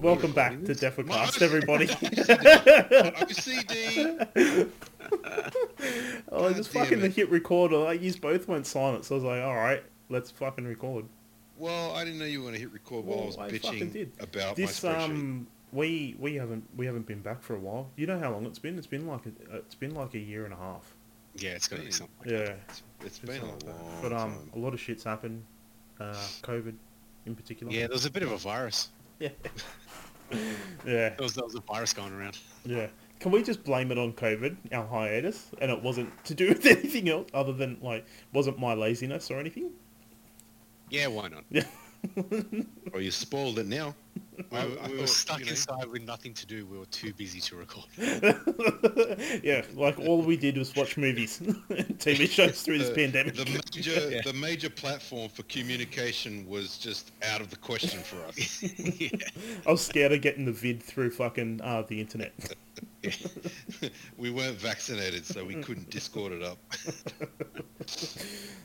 Welcome back to Defocast, everybody. Oh, I just fucking it. hit record. Like, you both went silent, so I was like, all right, let's fucking record. Well, I didn't know you were going to hit record while I was I bitching about This my spreadsheet. um, we we haven't we haven't been back for a while. You know how long it's been? It's been like a, it's been like a year and a half. Yeah, it's got to be something. Like Yeah, it's been something a like that. long But um, time. a lot of shit's happened. Uh, COVID, in particular. Yeah, there was a bit of a virus. yeah, There was, there was a virus going around. yeah. Can we just blame it on COVID, our hiatus, and it wasn't to do with anything else other than like wasn't my laziness or anything? Yeah, why not? Yeah. Well, you spoiled it now. We, I- were- I we were stuck you know, inside with nothing to do. We were too busy to record. yeah, like all we did was watch movies, and TV shows through this pandemic. the major Yeah. the major platform for communication was just out of the question for us. yeah. I was scared of getting the vid through fucking uh, the internet. we weren't vaccinated, so we couldn't Discord it up.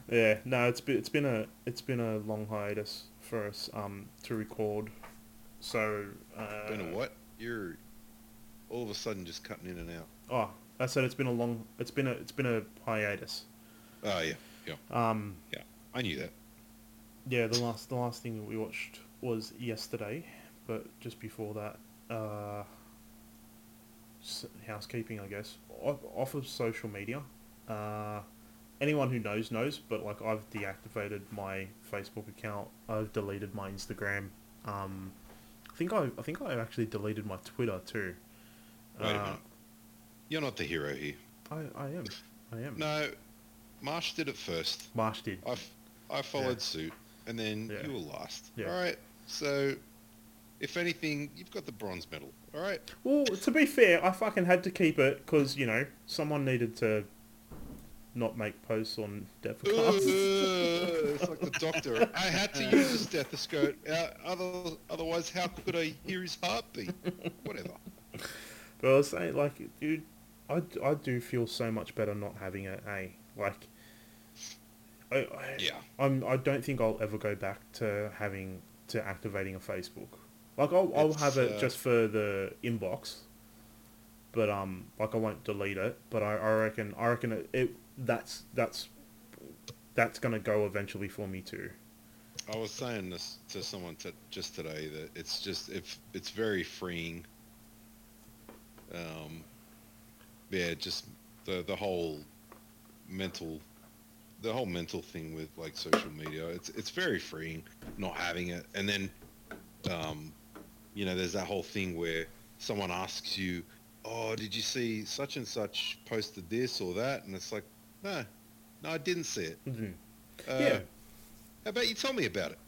yeah, no, it's been it's been a it's been a long hiatus for us um to record. So uh, Been a what? You're all of a sudden just cutting in and out. Oh, I said it's been a long it's been a it's been a hiatus. Oh yeah, yeah, Um, yeah. I knew that. yeah, the last the last thing that we watched was yesterday, but just before that, uh, housekeeping, I guess, off, off of social media. Uh, anyone who knows knows, but like I've deactivated my Facebook account. I've deleted my Instagram. Um, think I I think I actually deleted my Twitter too. Wait a Uh, minute. You're not the hero here. I I am I am. No, Marsh did it first. Marsh did. I, I followed Yeah. suit, and then Yeah. you were last. Yeah. All right. So, if anything, you've got the bronze medal. All right. Well, to be fair, I fucking had to keep it because you know someone needed to not make posts on Defocast. it's like the doctor. I had to use a stethoscope. Uh, other, otherwise, how could I hear his heartbeat? Whatever. but I was saying, like, dude, I, I do feel so much better not having it. Eh? Like, I, I Yeah. I'm I don't think I'll ever go back to having to activating a Facebook. Like, I'll I'll It's, have it uh, just for the inbox. But um, like I won't delete it. But I, I reckon I reckon it, it that's that's that's gonna go eventually for me too. I was saying this to someone t- just today that it's just if it's very freeing. Um, yeah, just the the whole mental, the whole mental thing with like social media. It's it's very freeing not having it, and then, um, you know, there's that whole thing where someone asks you, "Oh, did you see such and such posted this or that?" And it's like, no, no, I didn't see it. Mhm. Uh, Yeah. How about you tell me about it?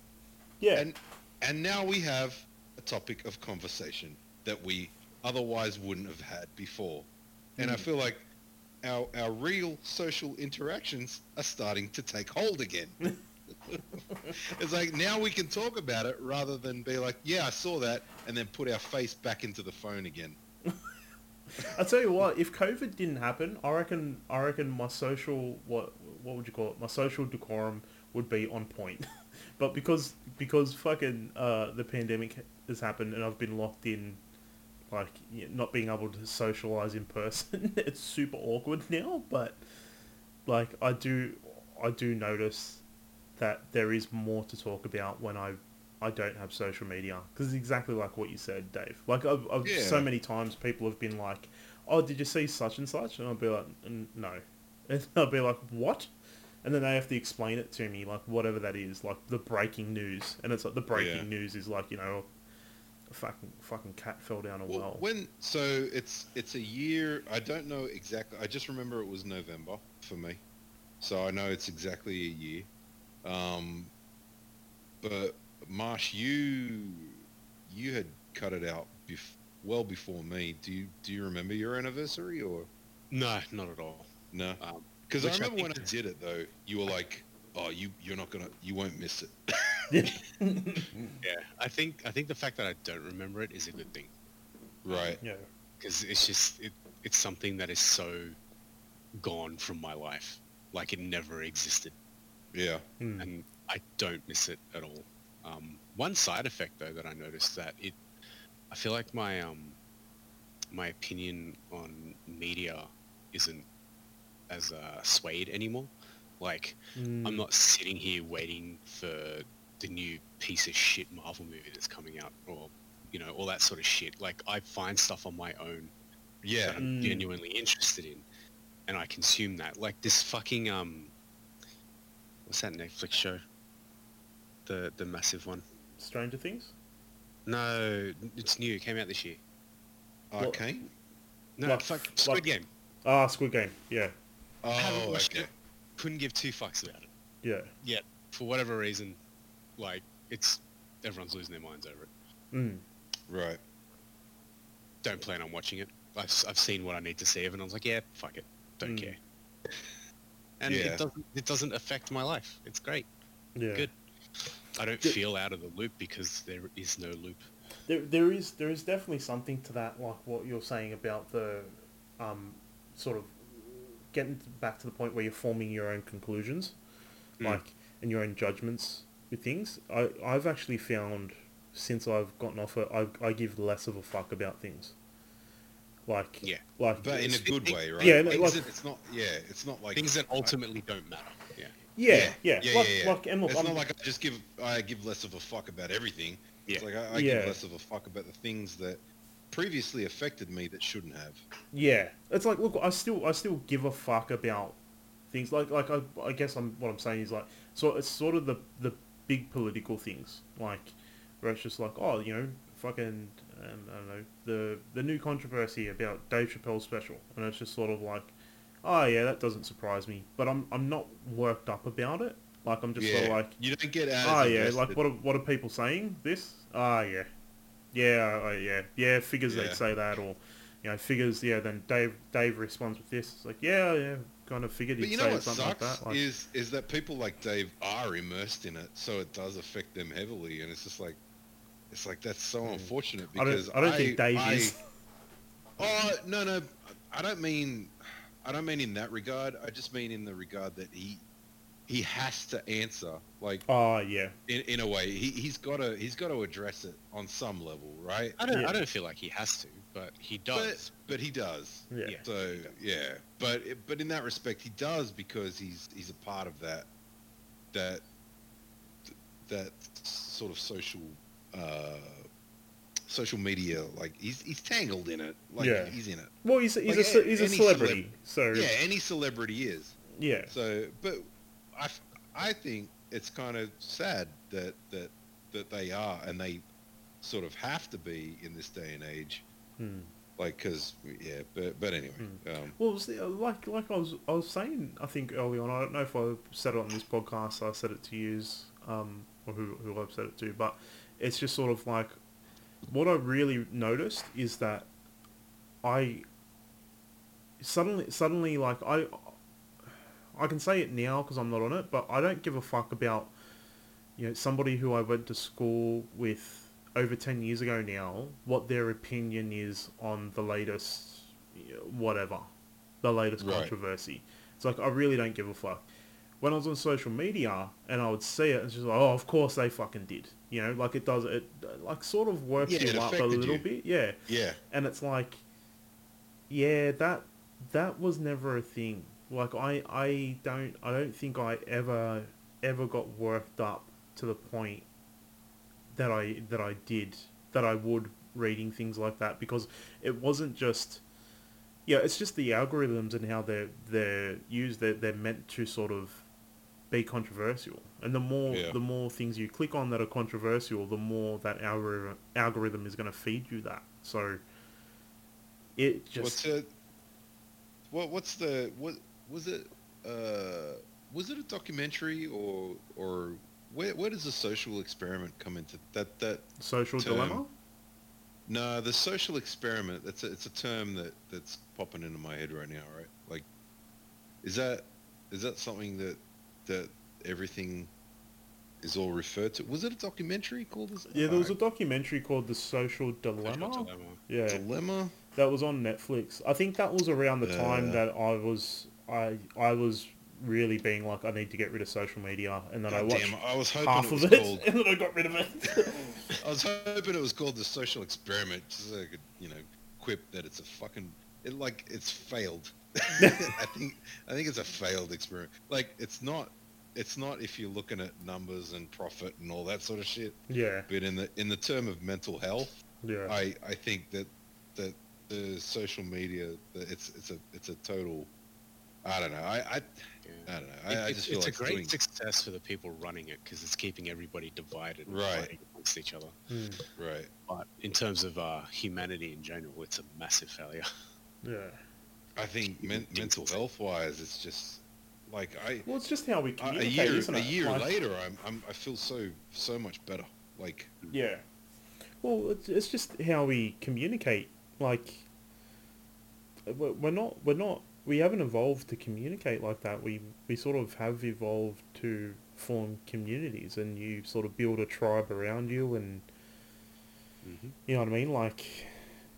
Yeah. And and now we have a topic of conversation that we otherwise wouldn't have had before. And I Mm. feel like our our real social interactions are starting to take hold again. it's like now we can talk about it rather than be like, yeah, I saw that, and then put our face back into the phone again. I tell you what, if COVID didn't happen, I reckon I reckon my social what what would you call it? My social decorum would be on point. but because because fucking uh, the pandemic has happened and I've been locked in, like not being able to socialize in person, it's super awkward now. But like I do I do notice that there is more to talk about when I I don't have social media because it's exactly like what you said, Dave. Like I've, I've Yeah. so many times people have been like, "Oh, did you see such and such?" And I'll be like, "No," and I'll be like, "What?" And then they have to explain it to me, like whatever that is, like the breaking news, and it's like the breaking Yeah. news is like you know, a fucking fucking cat fell down a Well, well. when so it's it's a year. I don't know exactly. I just remember it was November for me, so I know it's exactly a year. Um, but Marsh, you you had cut it out bef- well before me. Do you do you remember your anniversary or No, not at all. no? Um, Because I which I remember when I did it though, you were like, "Oh, you you're not gonna you won't miss it." yeah, I think I think the fact that I don't remember it is a good thing. right. yeah, because it's just it, it's something that is so gone from my life, like it never existed, Yeah. Hmm. and I don't miss it at all. Um, one side effect though that I noticed that it, I feel like my um, my opinion on media isn't as uh, swayed anymore. Like Hmm. I'm not sitting here waiting for the new piece of shit Marvel movie that's coming out, or you know all that sort of shit. Like I find stuff on my own Yeah. that I'm Mm. genuinely interested in, and I consume that. Like this fucking um, what's that Netflix show? The the massive one. Stranger Things. No, it's new. It came out this year. Okay. No, Like- fuck Squid like- Game. Ah, Squid Game. Yeah, Haven't Oh, watched okay. it. Couldn't give two fucks about it. yeah. Yeah. For whatever reason, like it's everyone's losing their minds over it. Mm. Right. don't plan on watching it. I've, s- I've seen what I need to see of it, and I was like, yeah, fuck it, don't Mm. care. And Yeah. it doesn't it doesn't affect my life. It's great. Yeah. Good. I don't D- feel out of the loop because there is no loop. There, there is there is definitely something to that, like what you're saying about the, um, sort of getting back to the point where you're forming your own conclusions, Mm. like and your own judgments with things. I I've actually found since I've gotten off it, I I give less of a fuck about things. Like Yeah. like But in a good it- way, right? yeah, no, like- that it's not. Yeah, it's not like Things that I- ultimately don't matter. Yeah. yeah yeah, yeah, like yeah, yeah. like and look, it's I'm- not like I just give. I give less of a fuck about everything. It's Yeah. like I, I Yeah. give less of a fuck about the things that previously affected me that shouldn't have. Yeah, it's like look, I still I still give a fuck about things like like I, I guess I'm what I'm saying is like so it's sort of the the big political things like where it's just like oh you know fucking um, I don't know the the new controversy about Dave Chappelle's special and it's just sort of like oh yeah that doesn't surprise me but I'm I'm not worked up about it. Like I'm just sort of like you don't get as oh yeah invested. like what are, what are people saying? This? Ah yeah. Yeah uh, yeah. Yeah figures Yeah. they'd say that or you know figures yeah then Dave Dave responds with this. It's like yeah yeah kind of figured But he'd you know say what something sucks like that like, is is that people like Dave are immersed in it, so it does affect them heavily, and it's just like, it's like that's so unfortunate I because don't I don't think Dave I- is. Oh no no, I don't mean, I don't mean in that regard. I just mean in the regard that he, he has to answer like oh yeah in, in a way. He he's got to he's got to address it on some level, right? I don't Yeah. I don't feel like he has to, but he does. But but he does. yeah Yeah. So yeah, but but in that respect, he does because he's he's a part of that that that sort of social uh, social media. Like he's he's tangled in it. Like Yeah. he's in it. well he's he's Like, a he's a celebrity so Yeah, any celebrity is. yeah So, but I, I think it's kind of sad that that that they are and they sort of have to be in this day and age. Hmm. Like, cause yeah, but but anyway, Hmm. um, Well, it like like I was I was saying I think early on I don't know if I said it on this podcast I said it to use um or who who I've said it to but it's just sort of like what I really noticed is that I suddenly suddenly like I I can say it now because I'm not on it but I don't give a fuck about you know somebody who I went to school with over 10 years ago now what their opinion is on the latest whatever the latest Right. controversy. It's like I really don't give a fuck. When I was on social media and I would see it it's just like oh of course they fucking did you know like it does it like sort of works Yeah, you up a little you. bit yeah. Yeah, and it's like yeah that that was never a thing. Like i i don't i don't think i ever ever got worked up to the point that i that i did that i would reading things like that because it wasn't just yeah it's just the algorithms and how they're they're used they're, they're meant to sort of be controversial and the more Yeah. the more things you click on that are controversial the more that algorithm algorithm is going to feed you that so it just what's it? What what's the what was it? Uh, was it a documentary or or where where does the social experiment come into that that social term. dilemma No, the social experiment. That's a, it's a term that that's popping into my head right now, right? Like, is that is that something that that everything is all referred to? Was it a documentary called? This? yeah there was a documentary called the social Social dilemma dilemma. yeah dilemma. that was on Netflix. I think that was around the time Uh. that I was I I was really being like I need to get rid of social media, and then I watched damn, I was hoping half it was of it, called. and then I got rid of it. I was hoping it was called the social experiment, just so I could, you know, quip that it's a fucking, it like it's failed. I think I think it's a failed experiment. Like it's not, it's not if you're looking at numbers and profit and all that sort of shit. yeah, But in the in the term of mental health, yeah, I I think that that the social media, that it's it's a it's a total. I don't know. I I, Yeah. I don't know. It- I, I just feel it's like a great doing success for the people running it because it's keeping everybody divided and Right. fighting amongst each other. Mm, right. But in terms of uh, humanity in general, it's a massive failure. yeah. I think men, mental health wise, it's just like I Well, it's just how we a- a communicate, year isn't a it? year Like- later, I'm, I'm I feel so so much better. Like Yeah. Well, it's, it's just how we communicate. Like, we're we're not, we're not, we haven't evolved to communicate like that. We, we sort of have evolved to form communities and you sort of build a tribe around you and, Mm-hmm. you know what I mean? Like,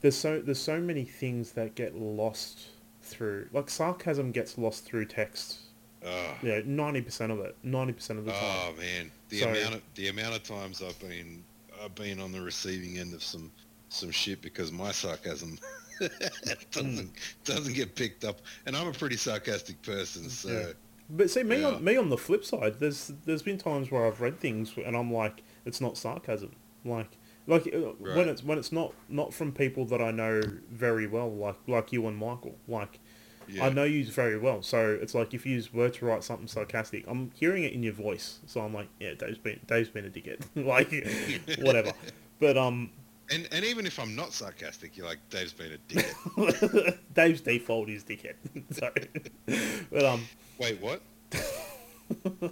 there's so, there's so many things that get lost through, like sarcasm gets lost through text. Uh, Yeah, 90% of it. 90% of the time. oh man, the So- amount of the amount of times I've been I've been on the receiving end of some some shit because my sarcasm doesn't doesn't get picked up, and I'm a pretty sarcastic person, so Yeah. But see, me Yeah. on me on the flip side, there's there's been times where I've read things and I'm like, it's not sarcasm. Like like uh, when it's when it's not not from people that I know very well, like like you and Michael. Like yeah. I know you very well, so it's like if you were to write something sarcastic, I'm hearing it in your voice, so I'm like, yeah, Dave's been Dave's been a dickhead, like whatever. But um, And and even if I'm not sarcastic, you're like Dave's been a dickhead. Dave's default is dickhead. so, but um, Wait, what? no,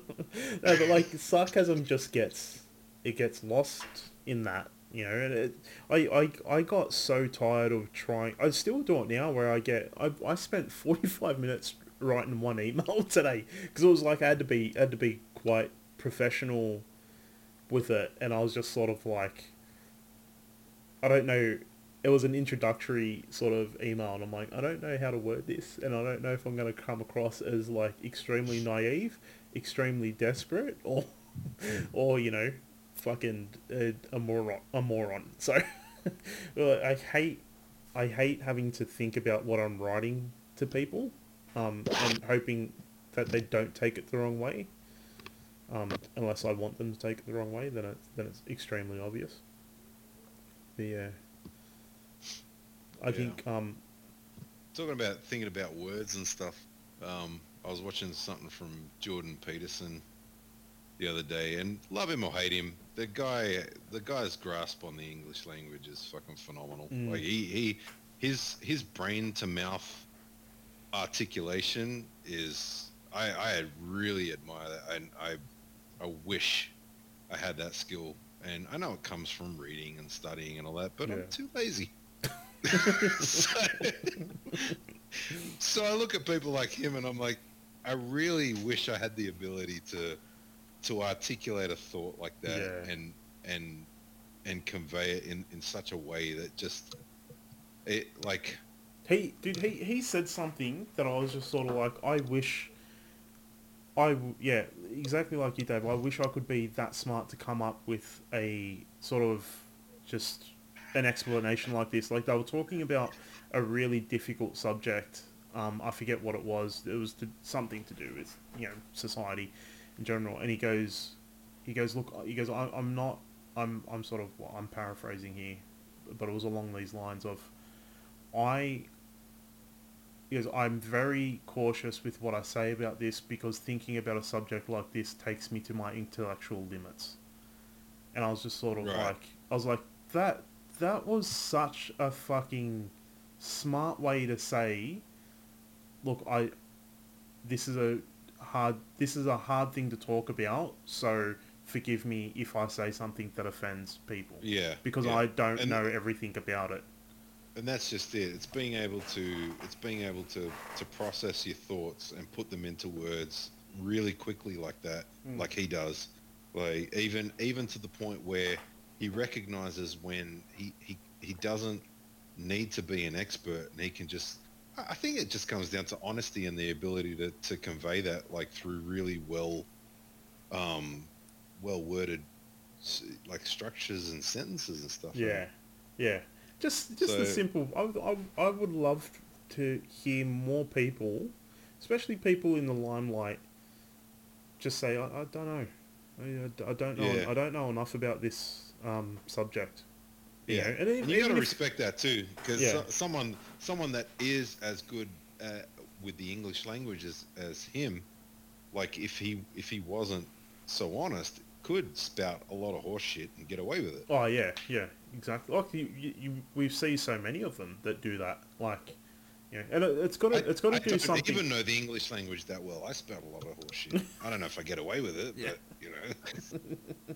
but like sarcasm just gets it gets lost in that, you know. And it, I, I I got so tired of trying. I still do it now, where I get I I spent forty five minutes writing one email today because it was like I had to be I had to be quite professional with it, and I was just sort of like, I don't know. It was an introductory sort of email, and I'm like, I don't know how to word this, and I don't know if I'm going to come across as like extremely naive, extremely desperate, or, or you know, fucking a, a moron, a moron. So, well, I hate, I hate having to think about what I'm writing to people, um, and hoping that they don't take it the wrong way. Um, unless I want them to take it the wrong way, then it's then it's extremely obvious. But yeah. I Yeah. think um Talking about thinking about words and stuff. Um, I was watching something from Jordan Peterson the other day, and love him or hate him, the guy, the guy's grasp on the English language is fucking phenomenal. Mm. Like he, he, his his brain to mouth articulation is. I, I really admire that, and I, I wish I had that skill. And I know it comes from reading and studying and all that, but Yeah. I'm too lazy. so, so I look at people like him and I'm like, I really wish I had the ability to to articulate a thought like that Yeah. and and and convey it in, in such a way that just it like he dude he he said something that I was just sort of like I wish I yeah exactly like you Dave. I wish I could be that smart to come up with a sort of just an explanation like this. Like they were talking about a really difficult subject. Um, I forget what it was. It was to, something to do with you know society in general and he goes he goes look he goes I, I'm not I'm I'm sort of well, I'm paraphrasing here but it was along these lines of I because I'm very cautious with what I say about this because thinking about a subject like this takes me to my intellectual limits. And I was just sort of Right. like I was like that that was such a fucking smart way to say look I this is a hard this is a hard thing to talk about so forgive me if I say something that offends people yeah because yeah. I don't And- know everything about it. and that's just it it's being able to it's being able to to process your thoughts and put them into words really quickly like that Mm. like he does like even even to the point where he recognizes when he he, he doesn't need to be an expert, and he can just. I think it just comes down to honesty and the ability to, to convey that like through really well, um, well worded, like structures and sentences and stuff. Yeah, yeah. Just just the simple. I, would- I, I would love to hear more people, especially people in the limelight, just say, "I, I don't know, I, I don't know, Yeah. I don't know enough about this um, subject." You Yeah, know, and even- and you got to respect that too, because Yeah. someone someone that is as good uh, with the English language as, as him, like if he if he wasn't so honest, could spout a lot of horse shit and get away with it. Oh yeah, yeah, exactly. Like you, you, you we see so many of them that do that. Like, you know, and it, it's got to, it's got to do don't something. even know the English language that well. I spout a lot of horse shit. I don't know if I get away with it, Yeah. but you know.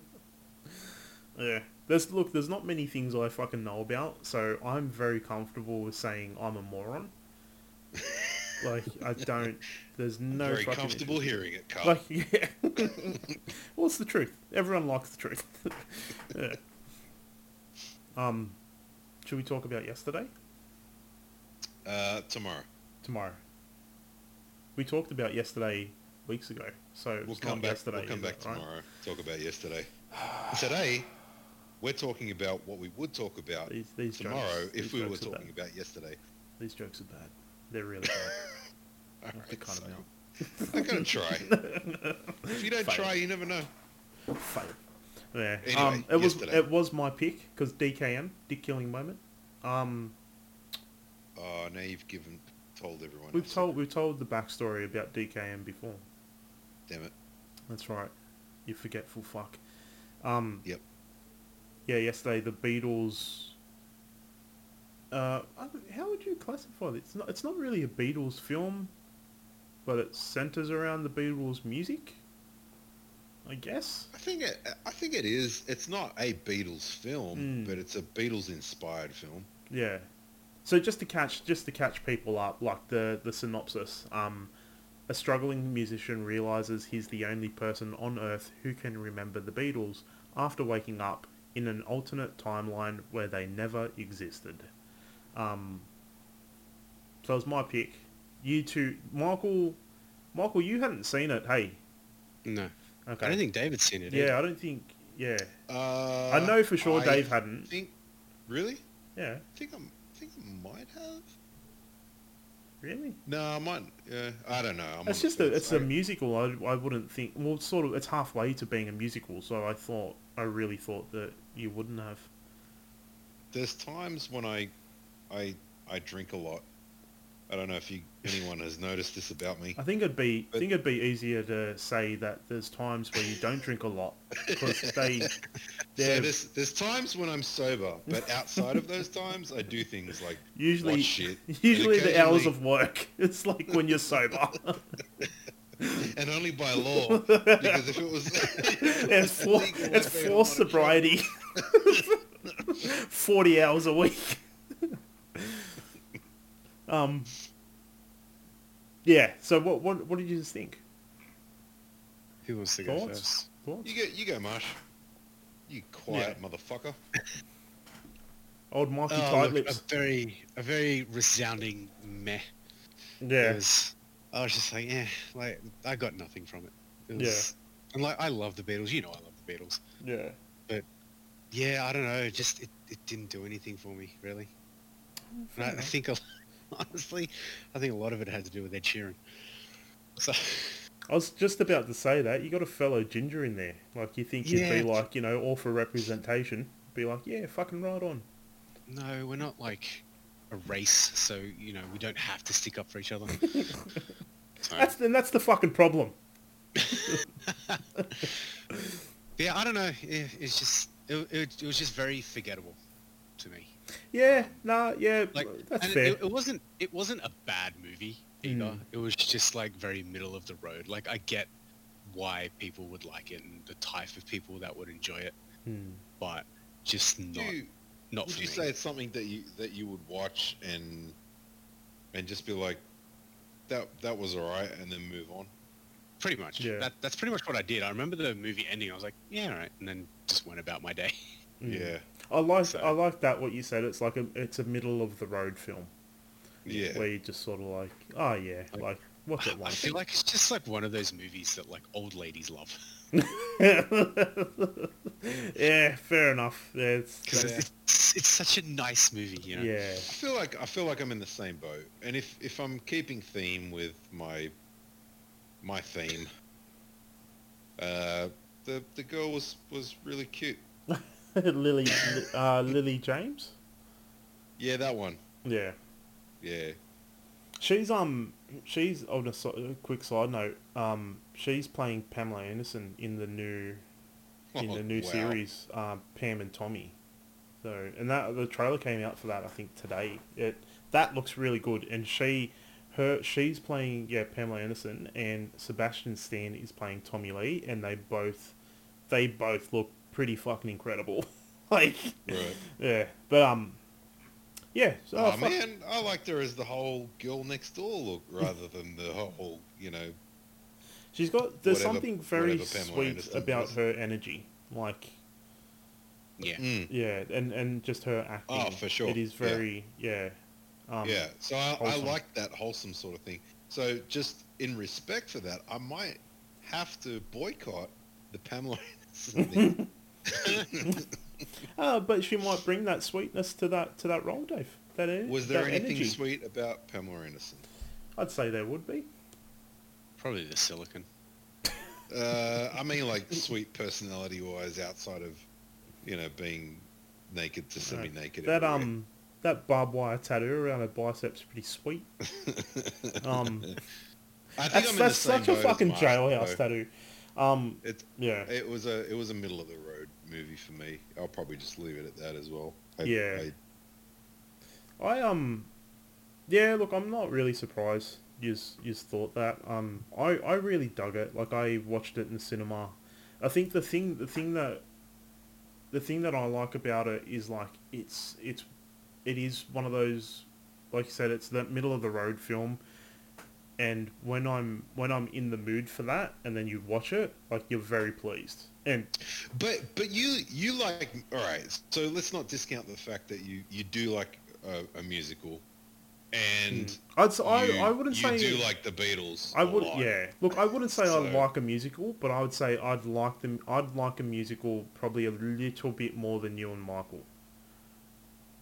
Yeah. There's look, there's not many things I fucking know about, so I'm very comfortable with saying I'm a moron. like I don't. There's no Very comfortable issue. hearing it, Carl. Like yeah. well, it's the truth. Everyone likes the truth. yeah. Um, should we talk about yesterday? uh, tomorrow. Tomorrow. We talked about yesterday weeks ago, so We'll it's come not back. yesterday. We'll come back it, right? tomorrow. Talk about yesterday. Today, we're talking about what we would talk about These, these tomorrow jokes, if we were talking about yesterday. These jokes are bad. They're really bad. I have to cut 'em out. I'm gonna try. if you don't Fail. try, you never know. Fail. Yeah. Anyway, um, it was it was my pick because DKM, Dick Killing Moment. Um, Oh, now you've given told everyone. we've told we've told the backstory about DKM before. Damn it. That's right. You forgetful fuck. Um, Yep. Yeah, yesterday the Beatles. Uh, how would you classify it? It's not. It's not really a Beatles film, but it centers around the Beatles' music. I guess. I think it. I think it is. It's not a Beatles film, Mm. but it's a Beatles-inspired film. Yeah. So just to catch just to catch people up, like the the synopsis, um, a struggling musician realizes he's the only person on Earth who can remember the Beatles after waking up in an alternate timeline where they never existed. Um, so it was my pick. You two, Michael. Michael, you hadn't seen it, hey? No, Okay. I don't think David's seen it. yeah, I don't think. Yeah, Uh, I know for sure I Dave hadn't. Think really? Yeah, I think I'm. I think I might have. really. No, I might. Yeah, I don't know. I'm It's just a, it's a musical. I, I wouldn't think. Well, sort of it's halfway to being a musical, so I thought I really thought that you wouldn't have. There's times when I, I, I drink a lot. I don't know if you anyone has noticed this about me. I think it'd be I think it'd be easier to say that there's times where you don't drink a lot because they So there's there's times when I'm sober, but outside of those times, I do things like usually usually the hours of work. It's like when you're sober. and only by law. Because if it was, it's for, legal, it's forced sobriety. Forty hours a week. um. Yeah. So what what what did you just think? Who wants to go Thoughts? first? Thoughts? You go, you go, Marsh. You quiet motherfucker. Old Mikey Oh, tight look, lips. a very, a very resounding meh. Yeah. Because I was just like, yeah, like I got nothing from it. it was, And like, I love the Beatles. You know, I love the Beatles. Yeah. But yeah, I don't know. Just it, it didn't do anything for me, really. And I, I think, honestly, I think a lot of it had to do with Ed Sheeran. So I was just about to say that. You got a fellow ginger in there. Like you think you'd be like, you know, all for representation. Be like, yeah, fucking right on. no, we're not like a race, so you know we don't have to stick up for each other. so, That's and that's the fucking problem. yeah, I don't know. It, it's just it, it, it was just very forgettable to me. Yeah, nah, yeah, Like that's fair. It, it wasn't it wasn't a bad movie either. Mm. It was just like very middle of the road. Like I get why people would like it and the type of people that would enjoy it, Hmm. but just not you, not would for you me. say it's something that you that you would watch and and just be like, that that was alright, and then move on? Pretty much. Yeah. That, that's pretty much what I did. I remember the movie ending. I was like, yeah, all right, and then just went about my day. Mm. Yeah. I like So- I like that what you said. It's like a it's a middle of the road film Yeah. where you just sort of like, oh yeah, Like- like what's it I feel like it's just like one of those movies that like old ladies love. yeah, fair enough. Yeah, it's, Because that's- it's, it's such a nice movie, you know. yeah. I feel like I feel like I'm in the same boat. And if if I'm keeping theme with my my theme, uh, the the girl was was really cute. Lily, uh, Lily James. Yeah, that one. Yeah, Yeah. She's um, she's on a, so- a quick side note. Um, she's playing Pamela Anderson in the new in the Oh, new wow. series, um, Pam and Tommy. So, and that the trailer came out for that I think today. It that looks really good, and she, her, she's playing yeah Pamela Anderson, and Sebastian Stan is playing Tommy Lee, and they both, they both look pretty fucking incredible. like, Right. yeah, but um, yeah. So, Oh, fuck- man, I liked her as the whole girl next door look rather than the whole, you know. she's got there's whatever- something very sweet Anderson about was. her energy, like. Yeah. Mm, Yeah, and, and just her acting. Oh, for sure. It is very yeah. Um, yeah, so I, I like that wholesome sort of thing. So just in respect for that, I might have to boycott the Pamela Anderson thing. Uh, but she might bring that sweetness to that to that role, Dave. That en- Was there anything energy. sweet about Pamela Anderson? I'd say there would be. Probably the silicon. Uh, I mean, like sweet personality-wise, outside of you know being naked to semi-naked. That everywhere. um that barbed wire tattoo around her biceps pretty sweet. Um, I think that's I'm in that's the same such a boat as fucking jailhouse tattoo. Um, It's yeah, it was a it was a middle of the road movie for me. I'll probably just leave it at that as well. I, Yeah. I- I um, yeah. Look, I'm not really surprised. You you thought that. Um, I I really dug it. Like I watched it in the cinema. I think the thing the thing that the thing that I like about it is like it's it's it is one of those like you said it's that middle of the road film and when I'm when I'm in the mood for that and then you watch it like you're very pleased and But but you you like all right. So let's not discount the fact that you you do like a, a musical, and mm, I'd s- I, you, I wouldn't you say do like the Beatles. I would, lot. yeah. Look, I wouldn't say I like a musical, but I would say I'd like them. I'd like a musical probably a little bit more than you and Michael.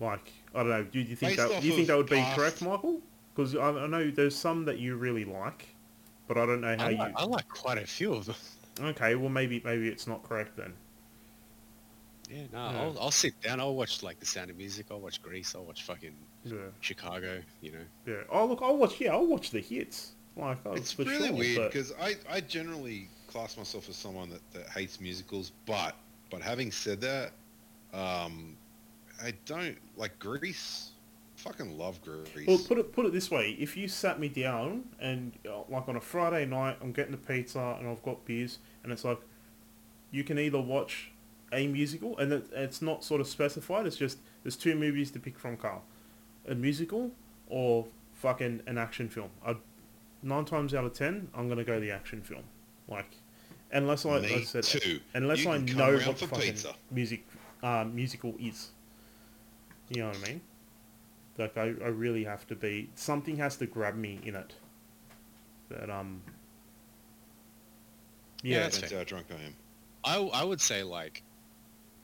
Like, I don't know. Do you think Based that? Do you think that would be past- correct, Michael? Because I, I know there's some that you really like, but I don't know how I you. I like quite a few of them. Okay, well maybe maybe it's not correct then. Yeah, no, Yeah. I'll, I'll sit down. I'll watch like The Sound of Music. I'll watch Grease. I'll watch fucking Yeah, Chicago. You know. yeah. Oh look, I'll watch. Yeah, I'll watch the hits. Like, oh, It's for really sure, weird but- because I, I generally class myself as someone that, that hates musicals, but but having said that, um, I don't like Grease. Fucking love Grease. Well, put it put it this way: if you sat me down and uh, like on a Friday night, I'm getting a pizza and I've got beers, and it's like, you can either watch a musical, and it, it's not sort of specified. It's just there's two movies to pick from, Carl: a musical or fucking an action film. i nine times out of ten, I'm gonna go the action film. Like, unless I, Me I said too. unless I know what fucking pizza. music uh, musical is. You know what I mean? Like I, I really have to be something has to grab me in it. That um. Yeah, Yeah, that's Depends how drunk I am. I, I would say like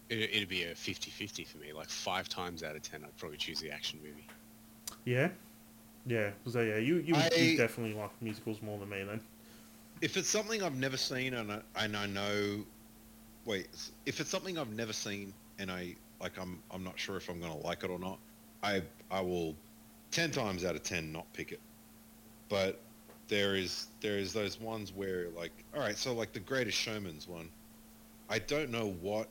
it, it'd be a 50-50 for me. Like five times out of ten, I'd probably choose the action movie. yeah, yeah. So yeah, you you, I- you definitely like musicals more than me then. If it's something I've never seen and I, and I know, wait, if it's something I've never seen and I like, I'm I'm not sure if I'm gonna like it or not. I I will, ten times out of ten not pick it. But there is there is those ones where like, all right, so like the Greatest Showman's one. I don't know what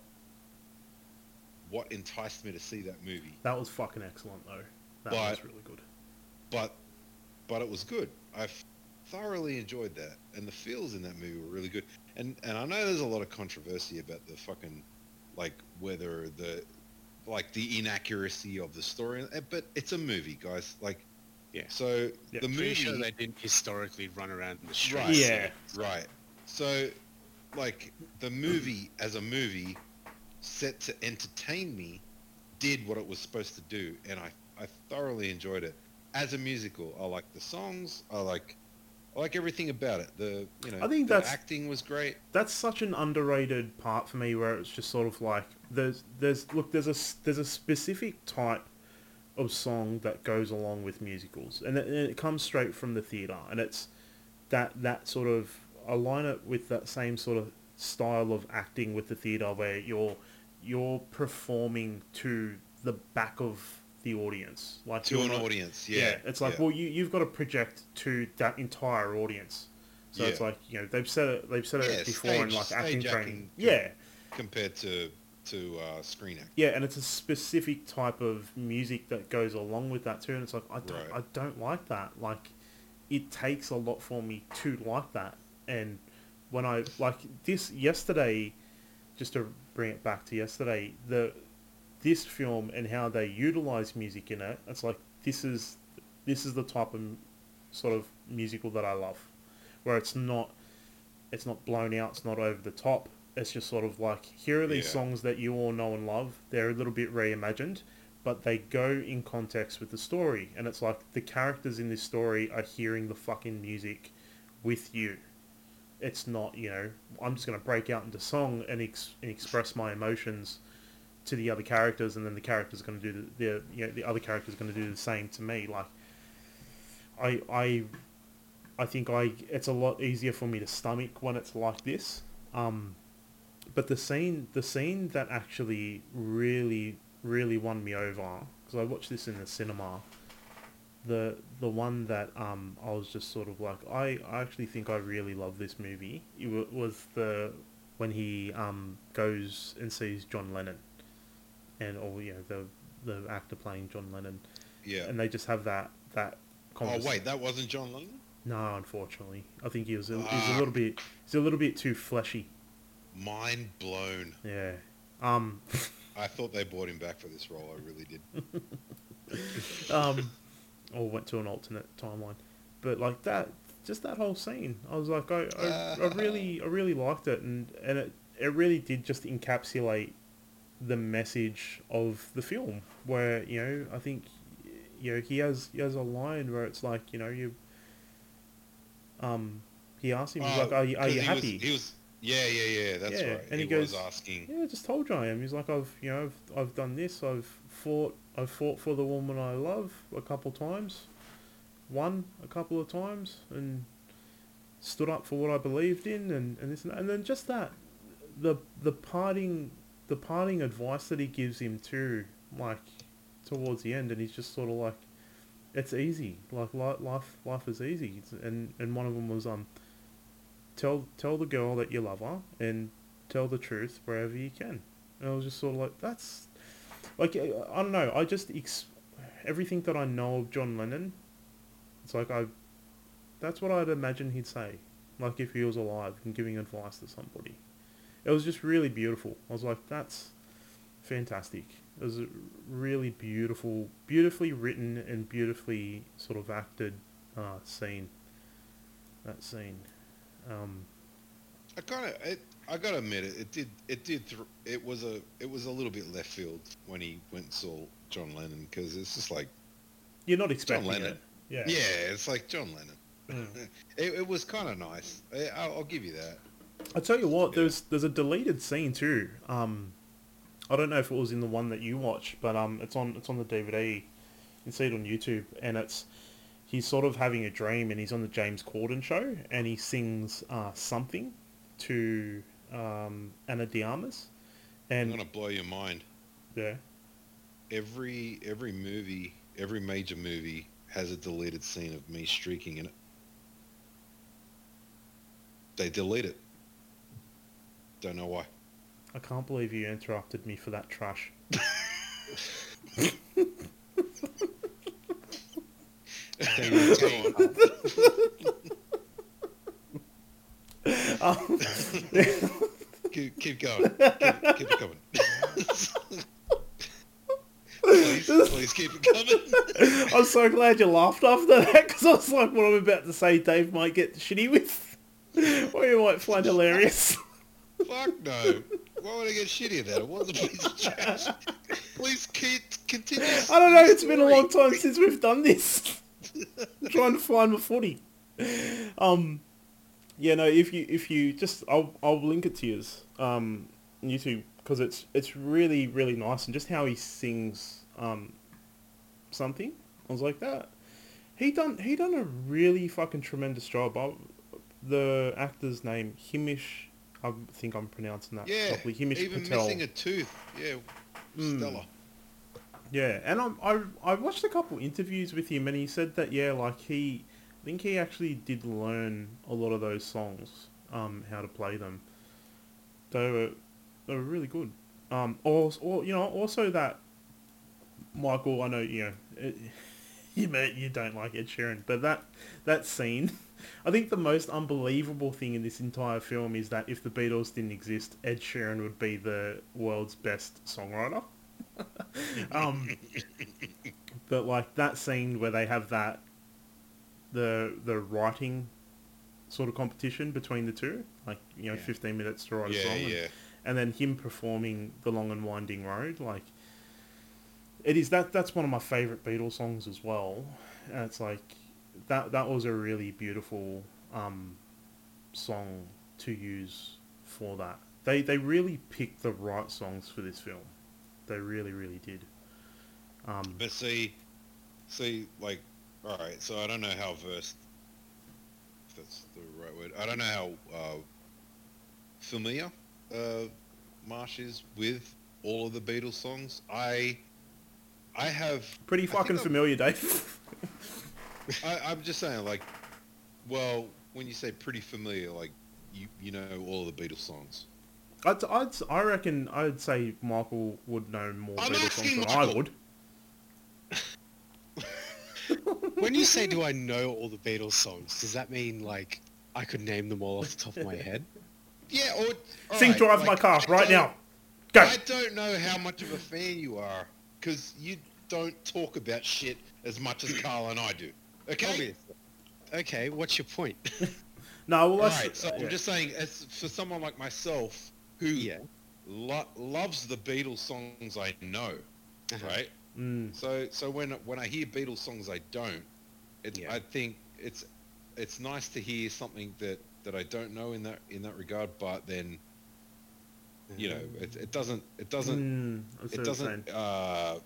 what enticed me to see that movie. That was fucking excellent though. That But- was really good. but but it was good. I thoroughly enjoyed that, and the feels in that movie were really good. And and I know there's a lot of controversy about the fucking like whether the like the inaccuracy of the story, eh, but it's a movie, guys. Like, Yeah. So Yeah, the movie, sure they didn't historically run around in the streets. Right. Yeah. right? So, like the movie as a movie, set to entertain me, did what it was supposed to do, and I I thoroughly enjoyed it. As a musical, I like the songs. I like I like everything about it. The you know I think the that's- acting was great. that's such an underrated part for me where it's just sort of like there's there's look there's a there's a specific type of song that goes along with musicals and it, and it comes straight from the theater and it's that that sort of align it with that same sort of style of acting with the theater where you're you're performing to the back of the audience like To an audience, yeah. it's like yeah. well, you you've got to project to that entire audience. So it's like you know they've said it they've said Yeah, it before in like acting training. acting. Yeah, compared to to uh, screen acting. yeah, and it's a specific type of music that goes along with that too. And it's like I don't Right. I don't like that. Like it takes a lot for me to like that. And when I like this yesterday, just to bring it back to yesterday, the this film and how they utilize music in it, it's like this is this is the type of sort of musical that I love, where it's not it's not blown out, it's not over the top. It's just sort of like here are these Yeah. songs that you all know and love. They're a little bit reimagined, but they go in context with the story, and it's like the characters in this story are hearing the fucking music with you. It's not, you know, I'm just gonna break out into song and, ex- and express my emotions to the other characters, and then the characters are going to do the, the you know the other characters going to do the same to me. Like, I I I think I it's a lot easier for me to stomach when it's like this. Um, but the scene the scene that actually really really won me over because I watched this in the cinema. The the one that um I was just sort of like I, I actually think I really love this movie. It wa- was the when he um goes and sees John Lennon, and or you know the the actor playing John Lennon, Yeah. and they just have that that. oh wait, that wasn't John Lennon. No, unfortunately, I think he was a, he's a Ah. little bit he's a little bit too fleshy. Mind blown. Yeah. Um. I thought they brought him back for this role. I really did. um, or went to an alternate timeline, but like that, just that whole scene, I was like, I, I, I really, I really liked it, and and it, it really did just encapsulate the message of the film, where you know, I think, you know, he has he has a line where it's like, you know, you, um, he asks him, Oh, like, are you are you happy? Was, he was. Yeah, yeah, yeah. That's Yeah, right. and he, he was goes- asking. Yeah, I just told you I am. He's like, I've, you know, I've, I've done this. I've fought, I've fought for the woman I love a couple times, won a couple of times, and stood up for what I believed in, and, and this and, that. and then just that, the the parting, the parting advice that he gives him too, like towards the end, and he's just sort of like, it's easy, like li- life, life is easy, and and one of them was um. Tell tell the girl that you love her, and tell the truth wherever you can. And I was just sort of like, that's like I don't know. I just ex- everything that I know of John Lennon, it's like I, that's what I'd imagine he'd say, like if he was alive and giving advice to somebody. It was just really beautiful. I was like, that's fantastic. It was a really beautiful, beautifully written and beautifully sort of acted uh, scene. That scene. Um, I kind of. I gotta admit it. It did. It did. Th- it was a. It was a little bit left field when he went and saw John Lennon because it's just like. you're not expecting John Lennon. it. Yeah. Yeah, it's like John Lennon. Mm. It, it was kind of nice. I, I'll, I'll give you that. I tell you what, Yeah. there's there's a deleted scene too. Um, I don't know if it was in the one that you watched, but um, it's on it's on the DVD. You can see it on YouTube, and it's he's sort of having a dream, and he's on the James Corden show, and he sings uh, something to um, Ana de Armas, I'm gonna blow your mind. yeah, Every every movie, every major movie has a deleted scene of me streaking in it. They delete it. Don't know why. I can't believe you interrupted me for that trash. Um, keep, keep going. Keep, keep it coming. please, please keep it coming. I'm so glad you laughed after that because I was like, what I'm about to say, Dave might get shitty with, or you might find hilarious. Fuck no. Why would I get shitty at that? It was a piece of trash. Please keep, continue. I don't know. It's been a long time since we've done this. Trying to find my footy. Um, yeah, no. If you if you just I'll I'll link it to you, um, YouTube because it's it's really really nice and just how he sings um something. I was like that. He done he done a really fucking tremendous job. I, the actor's name Himesh. I think I'm pronouncing that Yeah, properly. Himesh even Patel. missing a tooth. Yeah, Mm. stellar. Yeah, and I'm, I I watched a couple interviews with him, and he said that yeah, like he, I think he actually did learn a lot of those songs, um, how to play them. They were they were really good. Um, or, or you know, also that Michael, I know you know, it, you may, you don't like Ed Sheeran, but that that scene, I think the most unbelievable thing in this entire film is that if the Beatles didn't exist, Ed Sheeran would be the world's best songwriter. Um, but like that scene where they have that the the writing sort of competition between the two, like you know, Yeah. fifteen minutes to write a Yeah, song, and- and then him performing the long and winding road like it is that that's one of my favorite beatles songs as well. And it's like that that was a really beautiful um song to use for that. They they really picked the right songs for this film they really really did um But see, see, like, all right. So I don't know how versed. If that's the right word. I don't know how uh, familiar uh, Marsh is with all of the Beatles songs. I, I have. pretty fucking familiar dave I, I'm just saying, like, well, when you say pretty familiar, like, you you know all of the Beatles songs. I'd, I'd, I reckon I'd say Michael would know more I'm Beatles songs than I would. When you say, "Do I know all the Beatles songs?" Does that mean like I could name them all off the top of my head? Yeah. Or Sing right, Drive My Car I right now. Go. I don't know how much of a fan you are because you don't talk about shit as much as Carl and I do. Okay. Obviously. Okay, what's your point? No, well, All that's, right. So yeah. I'm just saying, as for someone like myself who yeah. lo- loves the Beatles songs I know, Uh-huh. right? Mm, So so when when I hear Beatles songs I don't, it, Yeah. I think it's it's nice to hear something that that I don't know in that in that regard, but then you know it, it doesn't it doesn't mm, it what you're saying. doesn't uh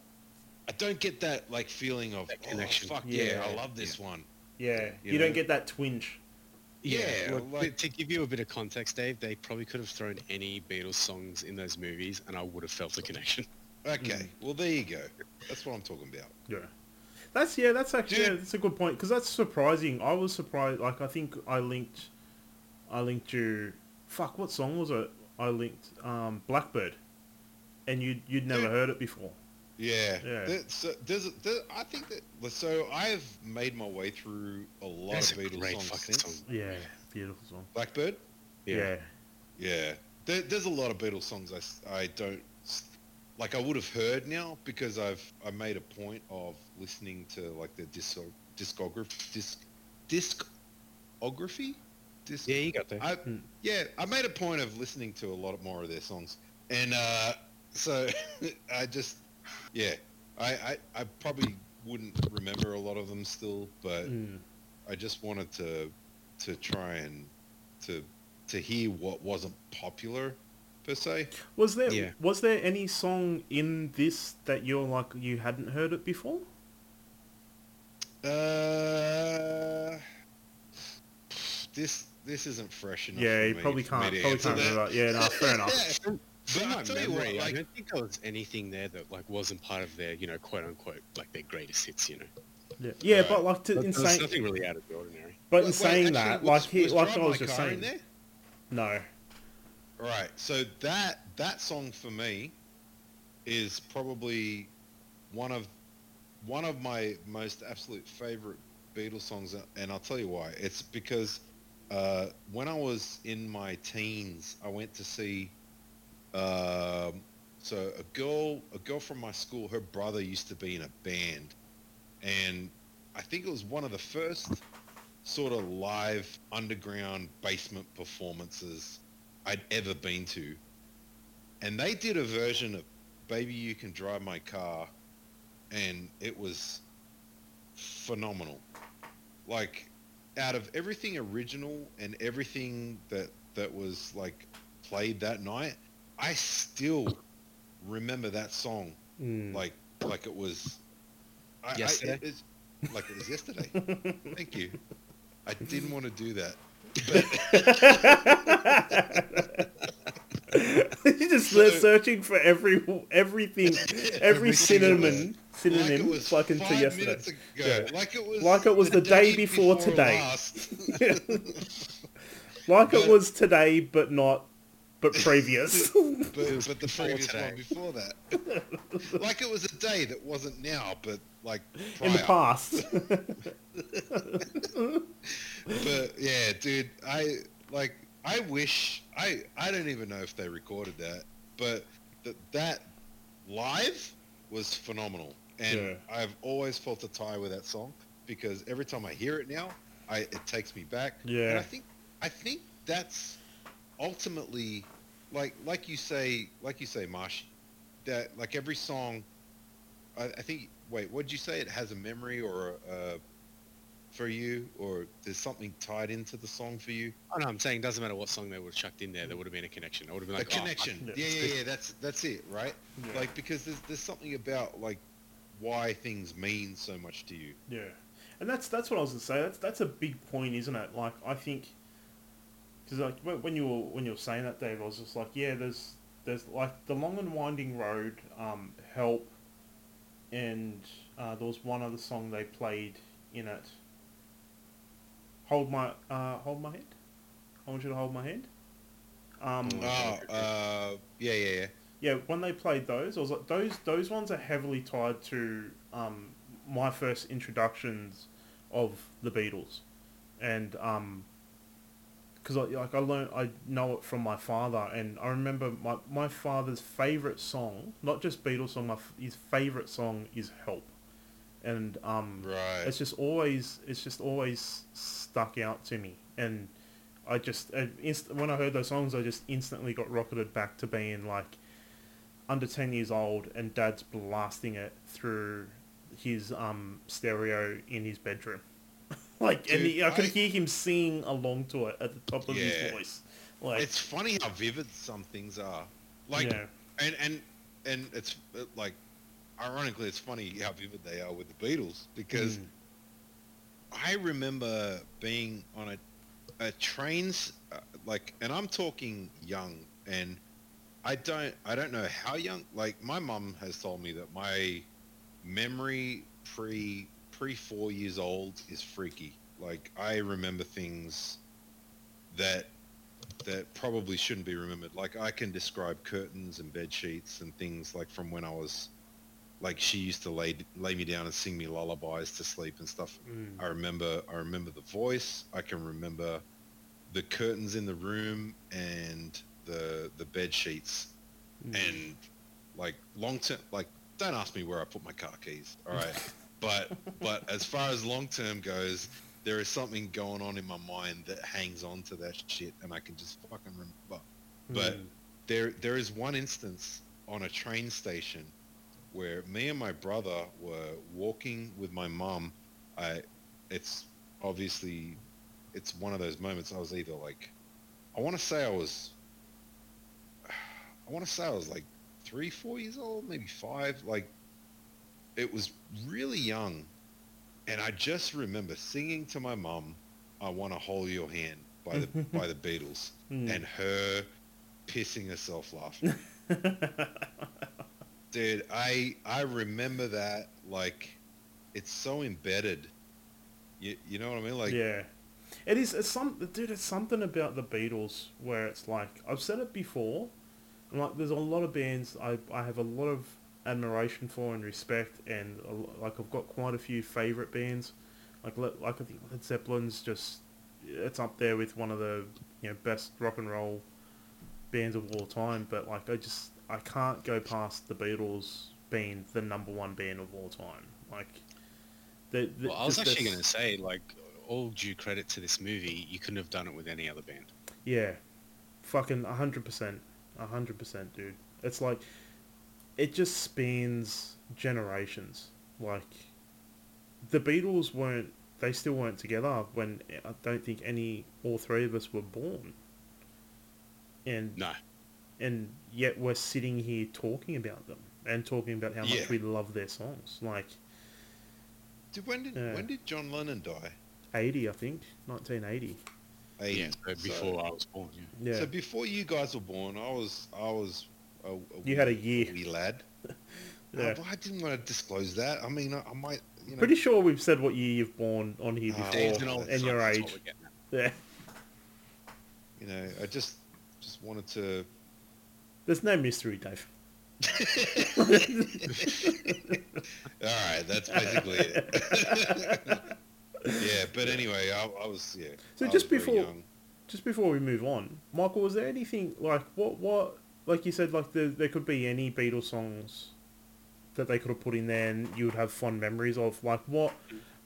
I don't get that like feeling of That oh, connection. fuck yeah, I love this one. Yeah, you you, don't get that twinge. Yeah, Yeah, look, like- to give you a bit of context, Dave, they probably could have thrown any Beatles songs in those movies, and I would have felt a connection. Okay, well there you go. That's what I'm talking about. Yeah, that's yeah, that's actually Dude. yeah, that's a good point because that's surprising. I was surprised. Like I think I linked, I linked you. Fuck, what song was it? I linked um, Blackbird, and you would you'd never Dude. heard it before. Yeah, Yeah. There- so there's, there, I think that so I've made my way through a lot That's of a Beatles great songs fucking since. song. Yeah, beautiful song. Blackbird. Yeah, Yeah, there, there's a lot of Beatles songs I, I don't like. I would have heard now because I've I made a point of listening to like the disc discography disc discography. Disc, Yeah, you got there. I, Hmm. yeah, I made a point of listening to a lot more of their songs, and uh, so I just, yeah, I, I, I probably wouldn't remember a lot of them still, but Mm. I just wanted to, to try and to, to hear what wasn't popular, per se. Was there Yeah. was there any song in this that you're like you hadn't heard it before? Uh, this, this isn't fresh enough. Yeah, for you me- probably can't probably answer can't that. remember. that. Yeah, no, fair enough. But I'll my tell you memory, what, I don't think there was anything there that like wasn't part of their, you know, quote unquote, like their greatest hits. You know, Yeah, yeah Right. but like to, in There's saying, nothing really out of the ordinary. but in Wait, saying actually, that, was- like he, was like I was just saying, there? no, Right. So that that song for me is probably one of one of my most absolute favorite Beatles songs, and I'll tell you why. It's because uh, when I was in my teens, I went to see. Um, so a girl, a girl from my school, her brother used to be in a band, and I think it was one of the first sort of live underground basement performances I'd ever been to, and they did a version of "Baby You Can Drive My Car," and it was phenomenal. Like, out of everything original and everything that that was like played that night, I still remember that song Mm. like like it was I, Yesterday? I, it- like it was yesterday. Thank you. I didn't want to do that. You're just So- searching for every everything, every Every single synonym, synonym like fucking to yesterday. ago. Yeah. Like it was Like it was the day before today. Like But- it was today, but not, but previous. but, but the previous today. one before that. like it was a day that wasn't now, but like prior. in the past. But yeah, dude, I like. I wish I. I don't even know if they recorded that, but that that live was phenomenal, and Yeah. I've always felt a tie with that song because every time I hear it now, I it takes me back. and Yeah. I think I think that's ultimately like like you say like you say, Marsh, that like every song. I, I think. Wait, what did you say? It has a memory or a, for you, or there's something tied into the song for you? Oh no, I'm saying it doesn't matter what song they would have chucked in there. There would have been a connection. I would have been a like, oh, connection. fuck. yeah, Yeah. yeah, yeah. That's that's it, right? Yeah. Like because there's there's something about like why things mean so much to you. Yeah, and that's that's what I was gonna say. That's that's a big point, isn't it? Like I think, because like when, you were when you were saying that, Dave, I was just like, yeah, there's there's like the long and winding road, um, help, and uh, there was one other song they played in it. Hold my uh, hold my hand. I want you to hold my hand. Um, Oh, uh, yeah, yeah, yeah. yeah, when they played those, I was like, those those ones are heavily tied to um, my first introductions of the Beatles, and um, because I, like I learned, I know it from my father, and I remember my my father's favorite song, not just Beatles song, my f- his favorite song is Help, and um, Right. it's just always it's just always stuck out to me. And i just uh, inst- when i heard those songs i just instantly got rocketed back to being like under 10 years old and dad's blasting it through his um stereo in his bedroom like and Dude, he, i could I- hear him singing along to it at the top of Yeah. his voice like It's funny how vivid some things are. Like, yeah and and and it's uh, like, ironically, it's funny how vivid they are with the Beatles because Mm. I remember being on a a trains uh, like, and I'm talking young, and I don't I don't know how young. Like, my mum has told me that my memory pre pre four years old is freaky. Like, I remember things that that probably shouldn't be remembered. Like I can describe curtains and bed sheets and things like from when I was like she used to lay lay me down and sing me lullabies to sleep and stuff. Mm. I remember I remember the voice. I can remember the curtains in the room and the the bed sheets Mm. and like long term like don't ask me where I put my car keys. All right. but but as far as long term goes, there is something going on in my mind that hangs on to that shit and I can just fucking remember. But Mm. there there is one instance on a train station where me and my brother were walking with my mum. I it's obviously it's one of those moments I was either like I want to say I was I want to say I was like 3 4 years old, maybe 5 like it was really young and I just remember singing to my mum I want to hold your hand by the by the Beatles Mm. and her pissing herself laughing. Dude, I I remember that like it's so embedded. You you know what I mean? Like yeah, it is. It's some dude. It's something about the Beatles where it's like I've said it before. and, Like, there's a lot of bands I I have a lot of admiration for and respect, and a like I've got quite a few favorite bands. Like Le- like I think Led Zeppelin's just it's up there with one of the you know best rock and roll bands of all time. But like I just I can't go past the Beatles being the number one band of all time. Like. The, the, Well, I was actually going to say, like, all due credit to this movie, you couldn't have done it with any other band. Yeah, fucking hundred percent, hundred percent, dude. It's like it just spans generations. Like the Beatles weren't, they still weren't together when I don't think any, all three of us were born. And No. and yet we're sitting here talking about them and talking about how Yeah. much we love their songs. Like Did, when did Yeah. when did John Lennon die? eighty, I think, nineteen eighty. 80. Yeah. so before I was born. Yeah. Yeah, So before you guys were born, I was I was a, a You had a year. wee lad. Yeah. Uh, I didn't want to disclose that. I mean, I, I might, you know. pretty sure we've said what year you've born on here Oh. before Dave's an old and your age. what we're getting at. Yeah, You know, I just just wanted to. there's no mystery, Dave. All right, that's basically it. yeah, but anyway, I, I was yeah. So I just before-. Just before we move on, Michael, was there anything like what what like you said like there there could be any Beatles songs that they could have put in there and you would have fond memories of like what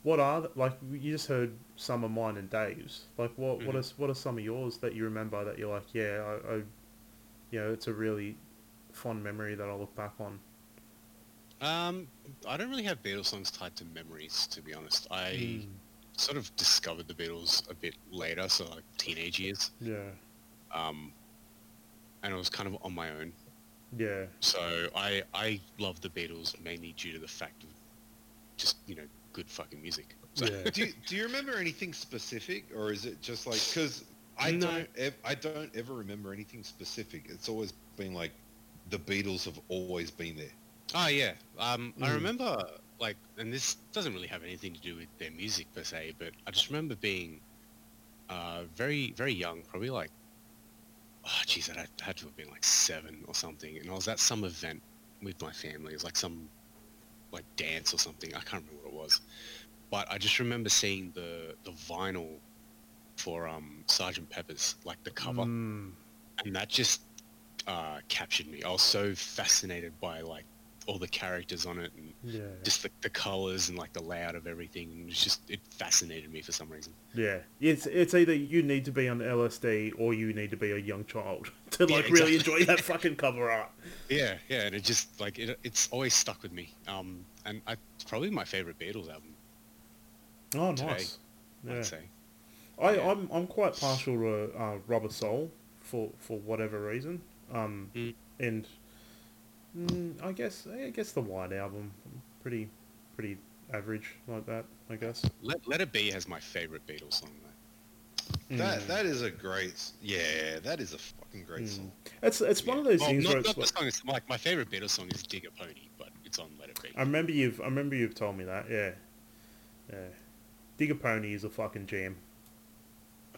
what are the, like you just heard some of mine and Dave's like what what Mhm. is what are some of yours that you remember that you're like yeah I, I you know it's a really fond memory that I look back on. Um, I don't really have Beatles songs tied to memories, to be honest. I Mm, sort of discovered the Beatles a bit later, so like teenage years. yeah, Um, and I was kind of on my own. yeah, So I I love the Beatles mainly due to the fact of just you know good fucking music. So, yeah. do you, do you remember anything specific, or is it just like because I No. don't ev- I don't ever remember anything specific. It's always been like the Beatles have always been there. Oh yeah. Um, I Mm. remember like, and this doesn't really have anything to do with their music per se, but I just remember being uh, very very young, probably like, oh geez, I had, to have been like seven or something, and I was at some event with my family. It was like some like dance or something. I can't remember what it was, but I just remember seeing the the vinyl for um Sergeant Pepper's, like the cover Mm, and that just uh, captured me. I was so fascinated by like all the characters on it and yeah. just the, the colors and like the layout of everything. And it's just it fascinated me for some reason. Yeah, it's it's either you need to be on LSD or you need to be a young child to Yeah, like really enjoy that fucking cover art. Yeah, yeah, and it just like it, it's always stuck with me. Um, and I, it's probably my favorite Beatles album. Oh, Today, nice. Yeah, I'd say. I yeah. I'm I'm quite partial to uh, Rubber Soul for for whatever reason. Um, Mm. and mm, I guess I guess the White album pretty pretty average like that. I guess. Let Let It Be has my favorite Beatles song though. That Mm. that is a great yeah. That is a fucking great Mm. song. It's it's one of those Well, things not, where it's not the like, song. It's like my favorite Beatles song is Dig a Pony, but it's on Let It Be. I remember you've I remember you've told me that. Yeah, yeah. Dig a Pony is a fucking jam.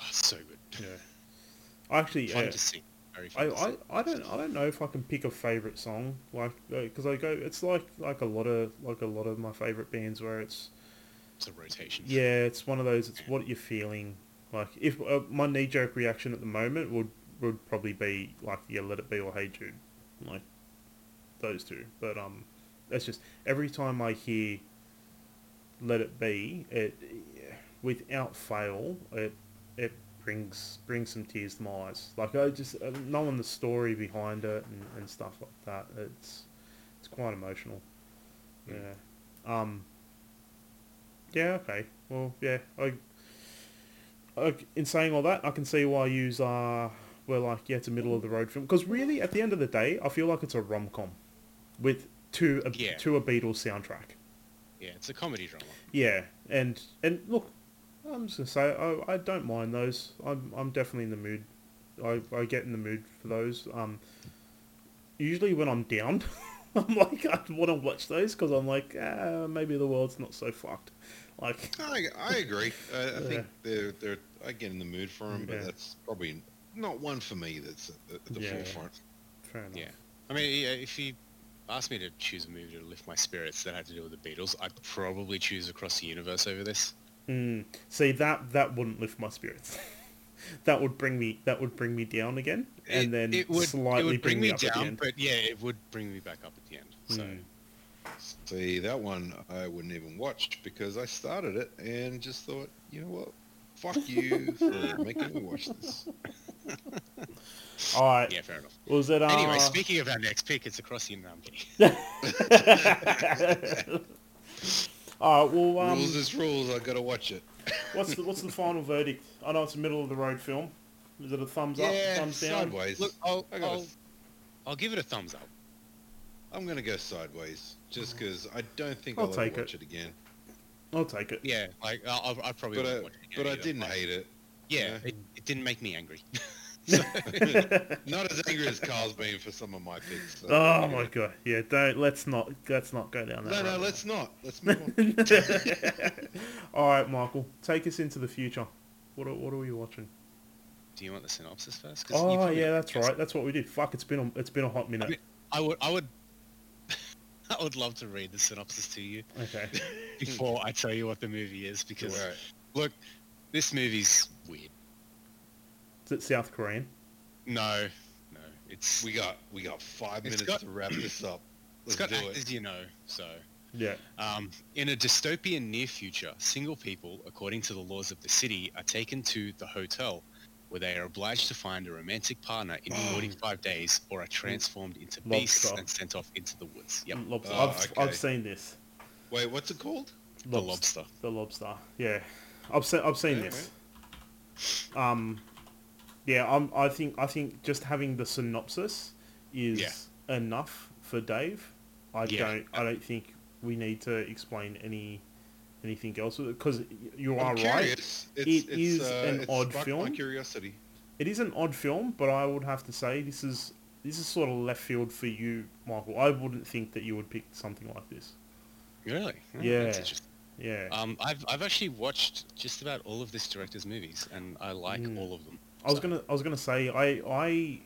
Oh, so good. Yeah. I actually Fun yeah. to sing. I, I. I don't I don't know if I can pick a favorite song like because I go it's like like a lot of like a lot of my favorite bands where it's It's a rotation. yeah it's one of those it's what you're feeling like if uh, my knee jerk reaction at the moment would would probably be like yeah Let It Be or Hey Jude like those two but um that's just every time I hear Let It Be it without fail it it brings brings some tears to my eyes. Like I just uh, knowing the story behind it and, and stuff like that. It's it's quite emotional. Yeah. Um. Yeah. Okay. Well. Yeah. I. I in saying all that, I can see why you are were like yeah, it's a middle of the road film because really at the end of the day, I feel like it's a rom com with to a Yeah. to a Beatles soundtrack. Yeah, it's a comedy drama. Yeah, and and look, I'm just gonna say I, I don't mind those. I'm I'm definitely in the mood. I, I get in the mood for those. Um, usually when I'm down, I'm like I want to watch those because I'm like ah, maybe the world's not so fucked. Like I, I agree. I, I Yeah. think they're they're I get in the mood for them, but Yeah. that's probably not one for me. That's at the, at the Yeah. forefront. fair enough. Yeah. I mean, if you asked me to choose a movie to lift my spirits that had to do with the Beatles, I'd probably choose Across the Universe over this. Mm, see that that wouldn't lift my spirits. that would bring me that would bring me down again, and It- then it would, slightly it would bring, me up at the down, end. but yeah, it would bring me back up at the end. So Mm. See that one I wouldn't even watch because I started it and just thought, you know what, Fuck you for making me watch this. All right. Yeah, fair enough. Was it? Uh, Anyway, speaking of our next pick, it's across the no, I'm kidding. All right. Well, um, rules is rules. I gotta watch it. what's the what's the final verdict? I know it's a middle of the road film. Is it a thumbs up, yeah, thumbs down? sideways. Look, I'll, I gotta- I'll, I'll give it a thumbs up. I'm gonna go sideways, just because I don't think I'll I'll, take ever it. watch it, again. I'll take it. Yeah, like I'll, I'll- probably But I, won't watch it again but I didn't hate it. Yeah, yeah. It, it didn't make me angry. Not as angry as Carl's been for some of my picks. so- Oh my god. Yeah. Don't. Let's not. Let's not go down that. No, no, road. let's not. Let's move on. All right, Michael. Take us into the future. What are, what are we watching? Do you want the synopsis first? Oh probably yeah, that's right. That's what we did. Fuck. It's been a, it's been a hot minute. mean- I would, I would, I would love to read the synopsis to you Okay. before I tell you what the movie is because Right. look, this movie's weird. Is it South Korean? No, no, it's We got we got five minutes got- to wrap this up. it's Let's got do actors it. you know, so. Yeah. Um, in a dystopian near future, single people, according to the laws of the city, are taken to the hotel, where they are obliged to find a romantic partner in 45 days, or are transformed into beasts and sent off into the woods. Yep, Lobster. Oh, I've, okay. I've seen this. Wait, what's it called? the lobster. The lobster. Yeah. I've seen. I've seen Yeah, this. Um. Yeah. I'm. I think. I think just having the synopsis is Yeah. enough for Dave. I Yeah. don't. I don't think we need to explain any anything else because you are I'm right. curious. It's, It it's, is uh, an it's odd film. My curiosity. It is an odd film, but I would have to say this is this is sort of left field for you, Michael. I wouldn't think that you would pick something like this. Really? Oh, Yeah. Yeah. Um, I've I've actually watched just about all of this director's movies, and I like Mm. all of them. I was gonna I was gonna say I I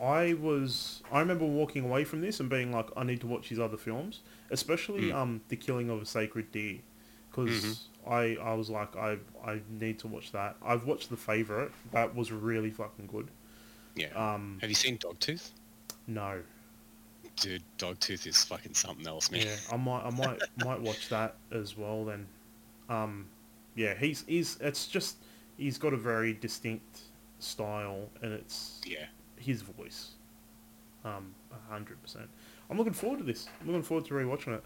I was I remember walking away from this and being like I need to watch his other films, especially Mm. um The Killing of a Sacred Deer, because I I was like I I need to watch that. I've watched The Favorite. That was really fucking good. Yeah. Um, Have you seen Dogtooth? no. Dude, Dogtooth is fucking something else, man. Yeah, I might, I might, might watch that as well. Then, um, yeah, he's he's it's just he's got a very distinct style, and it's Yeah. his voice, um, a hundred percent. I'm looking forward to this. I'm looking forward to rewatching it.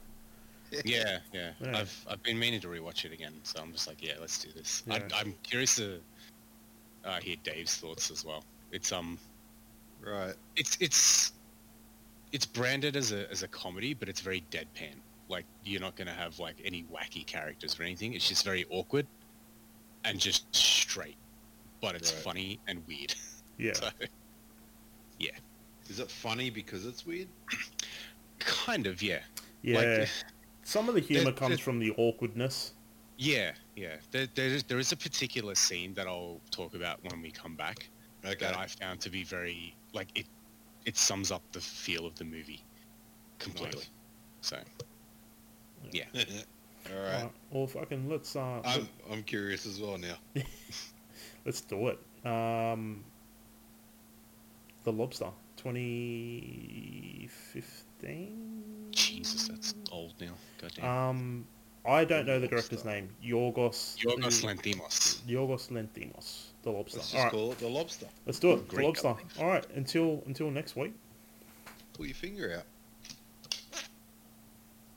Yeah, yeah. Yeah. I've I've been meaning to rewatch it again, so I'm just like, yeah, let's do this. Yeah. I, I'm curious to uh, hear Dave's thoughts as well. It's um, Right. it's it's it's branded as a as a comedy, but it's very deadpan. Like you're not gonna have like any wacky characters or anything. It's just very awkward and just straight, but it's Right. funny and weird. Yeah, So yeah. Is it funny because it's weird? kind of, yeah. yeah. Like, Some of the humor there- comes there- from the awkwardness. yeah, yeah. There, there is there is a particular scene that I'll talk about when we come back. Okay. that I found to be very like it. It sums up the feel of the movie completely. Nice. So yeah, All right. Alright, well, fucking let's uh, I'm I'm curious as well now. Let's do it. Um, the Lobster, 2015. Jesus, that's old now. Goddamn. Um, I don't know the Lobster. director's name. Yorgos. Yorgos Lanthimos. Yorgos Lanthimos. The Lobster. Let's just right, call it the lobster. let's do it. The Greek, Lobster. All right, until until next week. Pull your finger out.